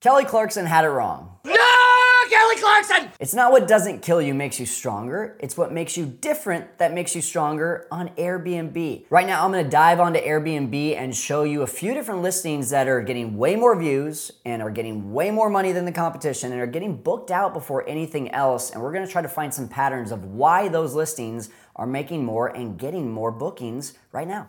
Kelly Clarkson had it wrong. No, Kelly Clarkson! It's not what doesn't kill you makes you stronger, it's what makes you different that makes you stronger on Airbnb. Right now, I'm gonna dive onto Airbnb and show you a few different listings that are getting way more views and are getting way more money than the competition and are getting booked out before anything else. And we're gonna try to find some patterns of why those listings are making more and getting more bookings right now.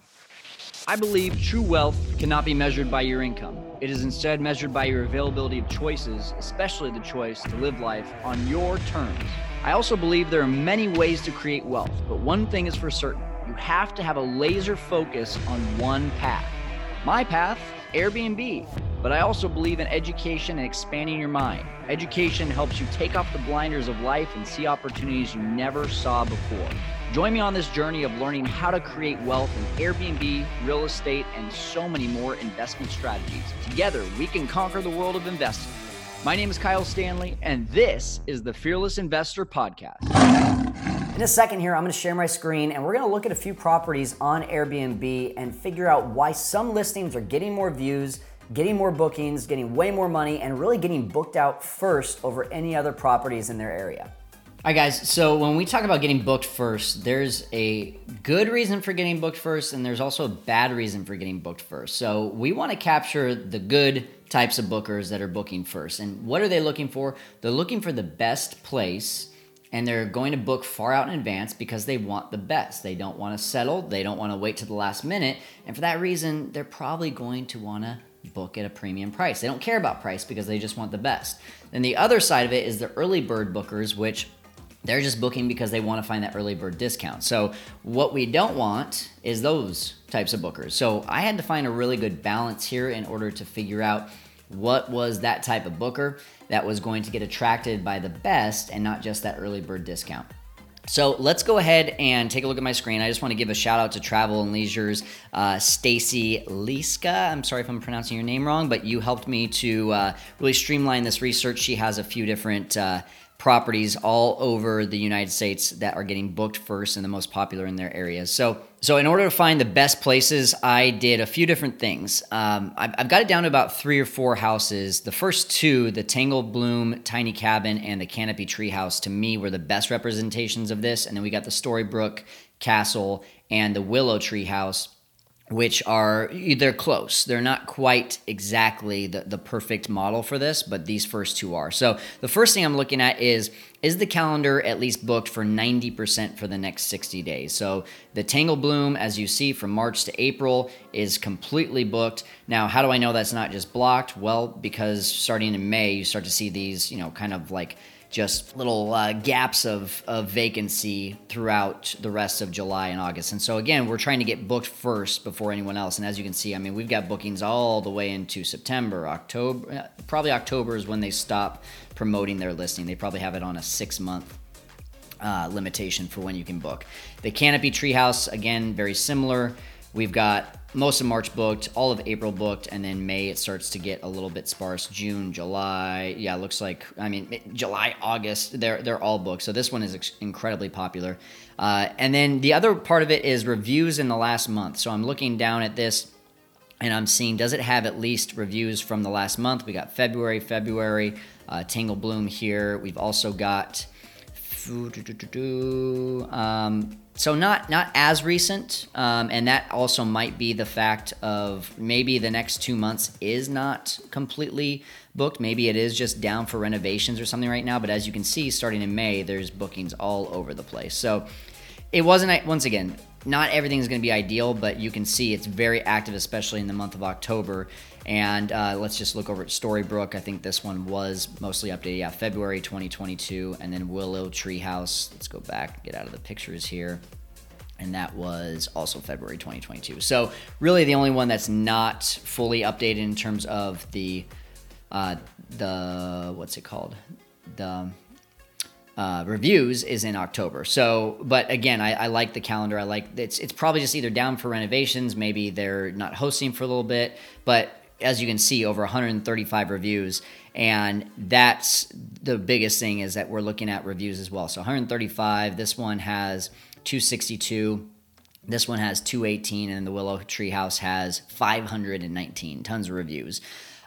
I believe true wealth cannot be measured by your income. It is instead measured by your availability of choices, especially the choice to live life on your terms. I also believe there are many ways to create wealth, but one thing is for certain you have to have a laser focus on one path. My path, Airbnb. But I also believe in education and expanding your mind. Education helps you take off the blinders of life and see opportunities you never saw before. Join me on this journey of learning how to create wealth in Airbnb, real estate, and so many more investment strategies. Together, we can conquer the world of investing. My name is Kyle Stanley, and this is the Fearless Investor Podcast. In a second here, I'm gonna share my screen and we're gonna look at a few properties on Airbnb and figure out why some listings are getting more views, getting more bookings, getting way more money, and really getting booked out first over any other properties in their area. All right, guys. So when we talk about getting booked first, there's a good reason for getting booked first, and there's also a bad reason for getting booked first. So we want to capture the good types of bookers that are booking first. And what are they looking for? They're looking for the best place, and they're going to book far out in advance because they want the best. They don't want to settle, they don't want to wait to the last minute. And for that reason, they're probably going to want to book at a premium price. They don't care about price because they just want the best. Then the other side of it is the early bird bookers, which they're just booking because they want to find that early bird discount. So, what we don't want is those types of bookers. So, I had to find a really good balance here in order to figure out what was that type of booker that was going to get attracted by the best and not just that early bird discount. So let's go ahead and take a look at my screen. I just want to give a shout out to Travel and Leisure's uh, Stacy Liska. I'm sorry if I'm pronouncing your name wrong, but you helped me to uh, really streamline this research. She has a few different uh, properties all over the United States that are getting booked first and the most popular in their areas. So, so in order to find the best places, I did a few different things. Um, I've, I've, got it down to about three or four houses. The first two, the Tangle Bloom Tiny Cabin and the Canopy Treehouse, to me were the best representations of this. And then we got the Storybook Castle and the Willow Treehouse which are they're close. They're not quite exactly the, the perfect model for this but these first two are. So the first thing i'm looking at is is the calendar at least booked for 90% for the next 60 days? So the tangle bloom as you see from march to april is completely booked. Now how do i know that's not just blocked? Well because starting in may you start to see these you know kind of like just little uh, gaps of, of vacancy throughout the rest of July and August. And so, again, we're trying to get booked first before anyone else. And as you can see, I mean, we've got bookings all the way into September, October. Uh, probably October is when they stop promoting their listing. They probably have it on a six month uh, limitation for when you can book. The Canopy Treehouse, again, very similar. We've got most of March booked, all of April booked, and then May it starts to get a little bit sparse. June, July, yeah, looks like I mean July, August, they're they're all booked. So this one is ex- incredibly popular. Uh, and then the other part of it is reviews in the last month. So I'm looking down at this. And I'm seeing, does it have at least reviews from the last month? We got February, February, uh, Tangle Bloom here. We've also got um, so not not as recent, um, and that also might be the fact of maybe the next two months is not completely booked. Maybe it is just down for renovations or something right now. But as you can see, starting in May, there's bookings all over the place. So it wasn't once again not everything is going to be ideal, but you can see it's very active, especially in the month of October. And uh, let's just look over at Storybook. I think this one was mostly updated. Yeah, February 2022. And then Willow Treehouse. Let's go back, get out of the pictures here. And that was also February 2022. So, really, the only one that's not fully updated in terms of the, uh, the what's it called? The uh, reviews is in October. So, but again, I, I, like the calendar. I like it's it's probably just either down for renovations. Maybe they're not hosting for a little bit, but as you can see, over 135 reviews. And that's the biggest thing is that we're looking at reviews as well. So 135. This one has 262. This one has 218, and the Willow Tree House has 519 tons of reviews.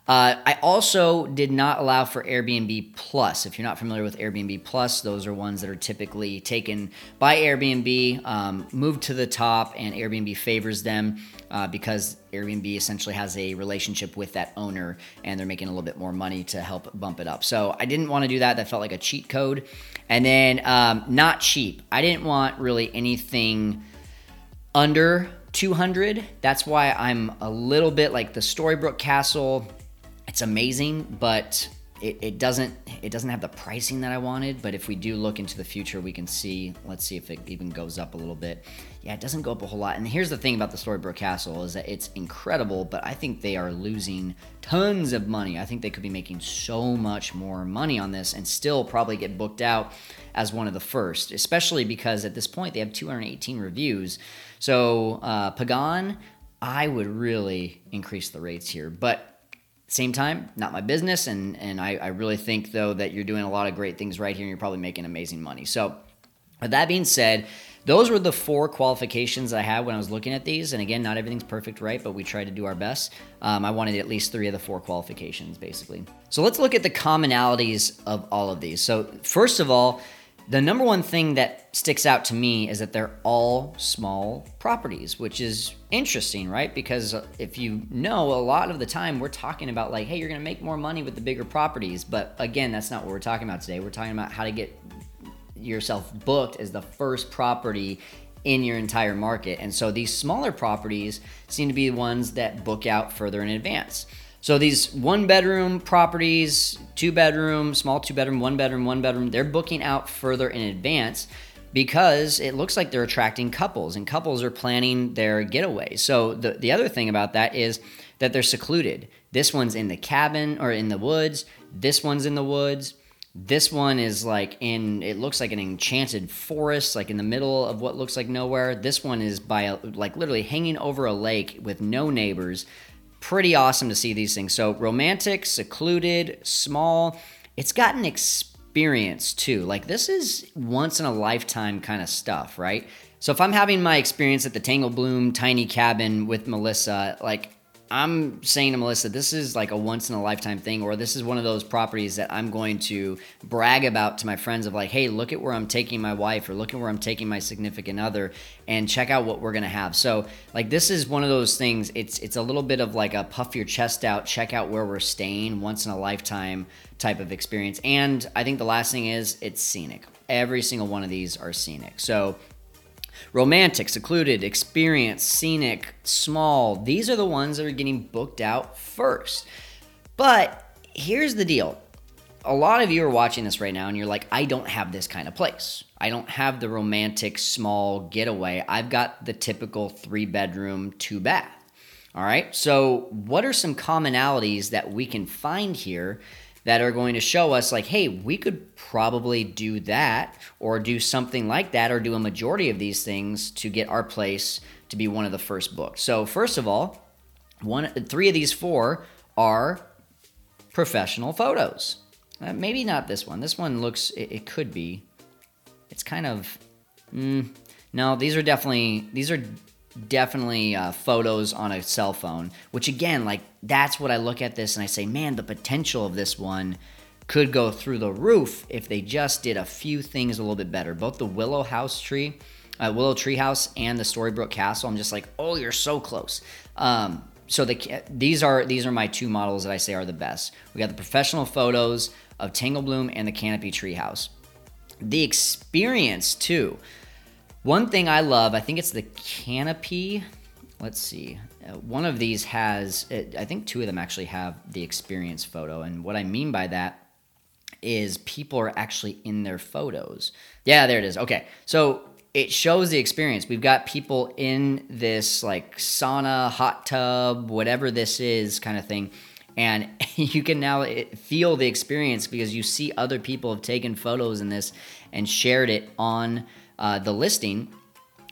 Uh, I also did not allow for Airbnb Plus. If you're not familiar with Airbnb Plus, those are ones that are typically taken by Airbnb, um, moved to the top, and Airbnb favors them uh, because Airbnb essentially has a relationship with that owner and they're making a little bit more money to help bump it up. So I didn't want to do that. That felt like a cheat code. And then um, not cheap. I didn't want really anything under 200. That's why I'm a little bit like the Storybrooke Castle it's amazing, but it, it, doesn't it doesn't have the pricing that I wanted. But if we do look into the future, we can see. Let's see if it even goes up a little bit. Yeah, it doesn't go up a whole lot. And here's the thing about the Storybrooke Castle is that it's incredible, but I think they are losing tons of money. I think they could be making so much more money on this and still probably get booked out as one of the first, especially because at this point they have 218 reviews. So uh, Pagan, I would really increase the rates here, but same time, not my business. And, and I, I really think, though, that you're doing a lot of great things right here and you're probably making amazing money. So, with that being said, those were the four qualifications I had when I was looking at these. And again, not everything's perfect, right? But we try to do our best. Um, I wanted at least three of the four qualifications, basically. So let's look at the commonalities of all of these. So, first of all, the number one thing that sticks out to me is that they're all small properties, which is interesting, right? Because uh, if you know, a lot of the time we're talking about like, hey, you're going to make more money with the bigger properties. But again, that's not what we're talking about today. We're talking about how to get yourself booked as the first property in your entire market. And so these smaller properties seem to be the ones that book out further in advance. So these one bedroom properties, two bedroom, small two bedroom, one bedroom, one bedroom, they're booking out further in advance because it looks like they're attracting couples and couples are planning their getaway. So the, the other thing about that is that they're secluded. This one's in the cabin or in the woods, this one's in the woods. This one is like in it looks like an enchanted forest like in the middle of what looks like nowhere. This one is by like literally hanging over a lake with no neighbors pretty awesome to see these things. So romantic, secluded, small. It's got an experience too. Like this is once in a lifetime kind of stuff, right? So if I'm having my experience at the Tangle Bloom tiny cabin with Melissa, like I'm saying to Melissa, this is like a once in a lifetime thing, or this is one of those properties that I'm going to brag about to my friends of like, hey, look at where I'm taking my wife, or look at where I'm taking my significant other, and check out what we're gonna have. So like this is one of those things. It's it's a little bit of like a puff your chest out, check out where we're staying, once in a lifetime type of experience. And I think the last thing is it's scenic. Every single one of these are scenic. So Romantic, secluded, experience, scenic, small. These are the ones that are getting booked out first. But here's the deal. A lot of you are watching this right now and you're like, I don't have this kind of place. I don't have the romantic small getaway. I've got the typical three bedroom, two bath. All right. So, what are some commonalities that we can find here that are going to show us like hey we could probably do that or do something like that or do a majority of these things to get our place to be one of the first books. So first of all one three of these four are professional photos. Uh, maybe not this one. This one looks it, it could be. It's kind of mm, no these are definitely these are definitely uh, photos on a cell phone which again like that's what i look at this and i say man the potential of this one could go through the roof if they just did a few things a little bit better. Both the willow house tree uh, willow tree house and the storybrooke castle i'm just like oh you're so close. Um, so the, these are these are my two models that i say are the best. We got the professional photos of tangle bloom and the canopy tree house the experience too one thing I love, I think it's the canopy. Let's see. Uh, one of these has, uh, I think two of them actually have the experience photo. And what I mean by that is people are actually in their photos. Yeah, there it is. Okay. So it shows the experience. We've got people in this like sauna, hot tub, whatever this is kind of thing. And you can now eh, feel the experience because you see other people have taken photos in this and shared it on uh, the listing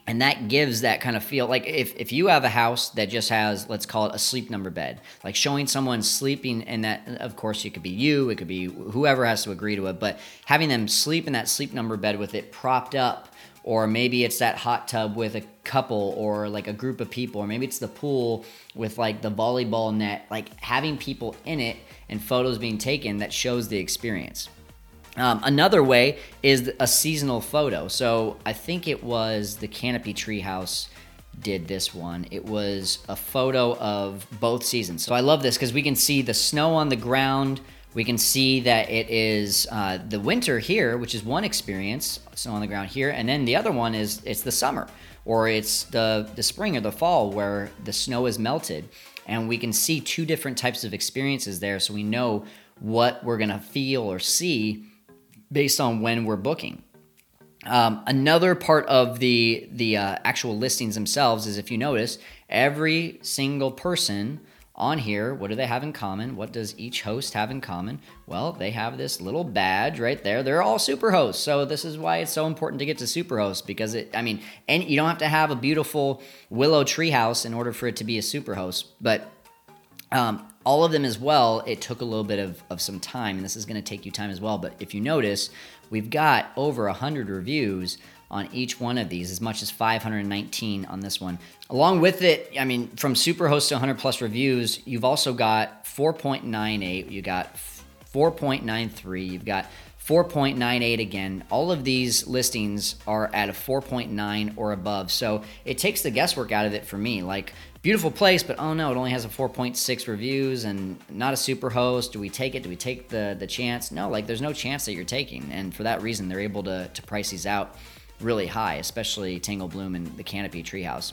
and that gives that kind of feel like if, if you have a house that just has let's call it a sleep number bed like showing someone sleeping in that of course it could be you it could be whoever has to agree to it but having them sleep in that sleep number bed with it propped up or maybe it's that hot tub with a couple or like a group of people or maybe it's the pool with like the volleyball net like having people in it and photos being taken that shows the experience um, another way is a seasonal photo. So i think it was the canopy treehouse did this one. It was a photo of both seasons. So i love this because we can see the snow on the ground. We can see that it is uh, the winter here, which is one experience, snow on the ground here, and then the other one is it's the summer or it's the the spring or the fall where the snow is melted, and we can see two different types of experiences there, so we know what we're gonna feel or see based on when we're booking. Um, another part of the the uh, actual listings themselves is if you notice, every single person on here, what do they have in common? What does each host have in common? Well, they have this little badge right there. They're all super hosts. So this is why it's so important to get to superhost because it I mean, and you don't have to have a beautiful willow tree house in order for it to be a super host, but um, all of them as well, it took a little bit of, of some time, and this is going to take you time as well. But if you notice, we've got over 100 reviews on each one of these, as much as 519 on this one. Along with it, I mean, from Superhost to 100 plus reviews, you've also got 4.98, you got 4.93, you've got 4.98 again. All of these listings are at a 4.9 or above. So it takes the guesswork out of it for me. Like, beautiful place, but oh no, it only has a 4.6 reviews and not a super host. Do we take it? Do we take the the chance? No, like there's no chance that you're taking. And for that reason, they're able to, to price these out really high, especially Tangle Bloom and the Canopy Treehouse.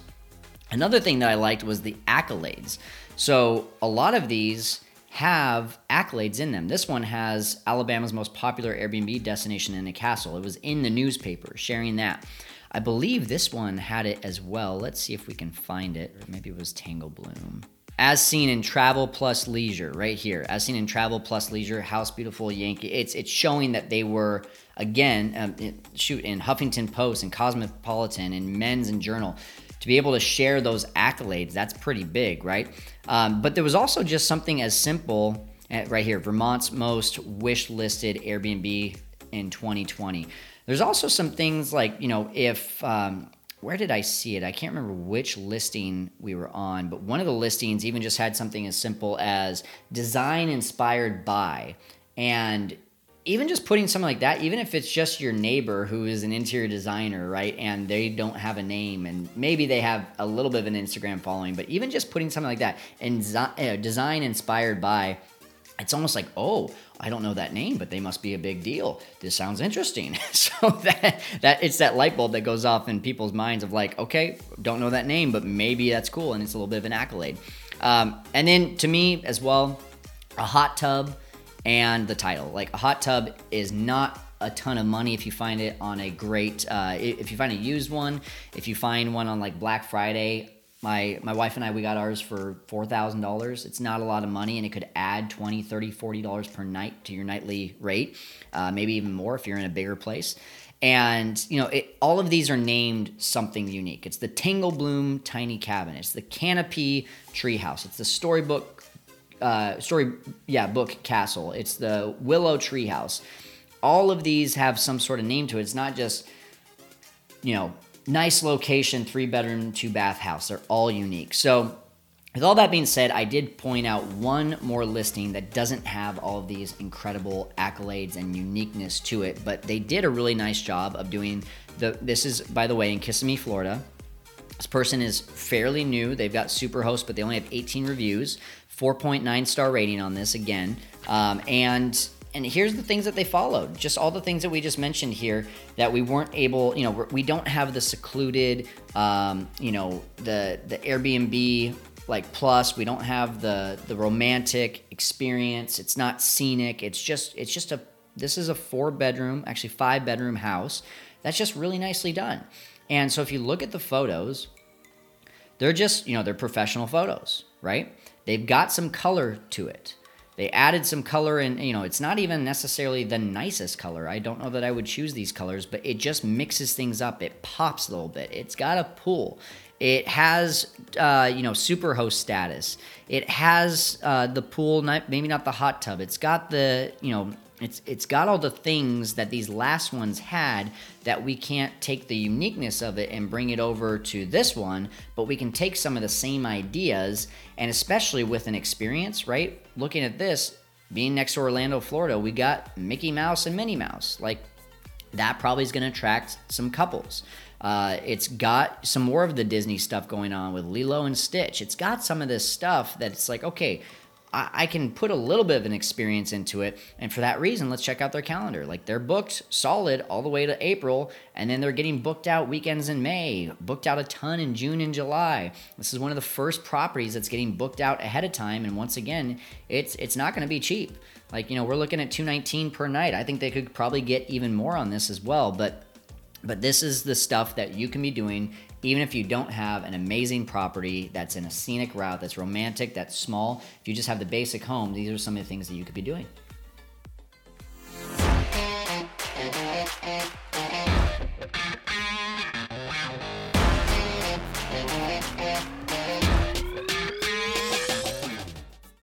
Another thing that I liked was the accolades. So a lot of these have accolades in them. This one has Alabama's most popular Airbnb destination in a castle. It was in the newspaper sharing that. I believe this one had it as well. Let's see if we can find it. Maybe it was Tangle Bloom. As seen in Travel Plus Leisure, right here. As seen in Travel Plus Leisure, House Beautiful Yankee. It's it's showing that they were again, um, it, shoot, in Huffington Post and Cosmopolitan and Men's and Journal, to be able to share those accolades, that's pretty big, right? Um, but there was also just something as simple at, right here Vermont's most wish listed Airbnb in 2020. There's also some things like, you know, if, um, where did I see it? I can't remember which listing we were on, but one of the listings even just had something as simple as design inspired by. And even just putting something like that, even if it's just your neighbor who is an interior designer, right, and they don't have a name, and maybe they have a little bit of an Instagram following, but even just putting something like that and uh, design inspired by, it's almost like, oh, I don't know that name, but they must be a big deal. This sounds interesting. so that that it's that light bulb that goes off in people's minds of like, okay, don't know that name, but maybe that's cool, and it's a little bit of an accolade. Um, and then to me as well, a hot tub and the title. Like a hot tub is not a ton of money if you find it on a great uh, if you find a used one. If you find one on like black friday my my wife and i we got ours for $4000 it's not a lot of money and it could add 20 30 40 dollars per night to your nightly rate uh, maybe even more if you're in a bigger place. And you know it, all of these are named something unique. It's the tangle bloom tiny cabin. It's the canopy treehouse. It's the storybook uh, story, yeah, book castle. It's the Willow Treehouse. All of these have some sort of name to it. It's not just, you know, nice location, three bedroom, two bath house. They're all unique. So, with all that being said, I did point out one more listing that doesn't have all of these incredible accolades and uniqueness to it, but they did a really nice job of doing the. This is, by the way, in Kissimmee, Florida. This person is fairly new. They've got Superhost, but they only have 18 reviews. 4.9 star rating on this again. Um, and and here's the things that they followed. Just all the things that we just mentioned here that we weren't able you know we don't have the secluded um, you know the the airbnb like plus. We don't have the the romantic experience. It's not scenic. It's just it's just a this is a four bedroom actually five bedroom house. That's just really nicely done. And so if you look at the photos they're just you know they're professional photos right they've got some color to it. They added some color and you know, it's not even necessarily the nicest color. I don't know that I would choose these colors, but it just mixes things up. It pops a little bit. It's got a pool. It has, uh, you know, super host status. It has uh, the pool, maybe not the hot tub. It's got the, you know, it's it's got all the things that these last ones had that we can't take the uniqueness of it and bring it over to this one, but we can take some of the same ideas and especially with an experience, right? Looking at this, being next to Orlando, Florida, we got Mickey Mouse and Minnie Mouse. Like that probably is going to attract some couples. Uh, it's got some more of the Disney stuff going on with Lilo and Stitch. It's got some of this stuff that's like, okay, I, I can put a little bit of an experience into it. And for that reason, let's check out their calendar. Like they're booked solid all the way to April, and then they're getting booked out weekends in May, booked out a ton in June and July. This is one of the first properties that's getting booked out ahead of time. And once again, it's it's not going to be cheap. Like, you know, we're looking at 219 per night. I think they could probably get even more on this as well, but but this is the stuff that you can be doing even if you don't have an amazing property that's in a scenic route, that's romantic, that's small. If you just have the basic home, these are some of the things that you could be doing.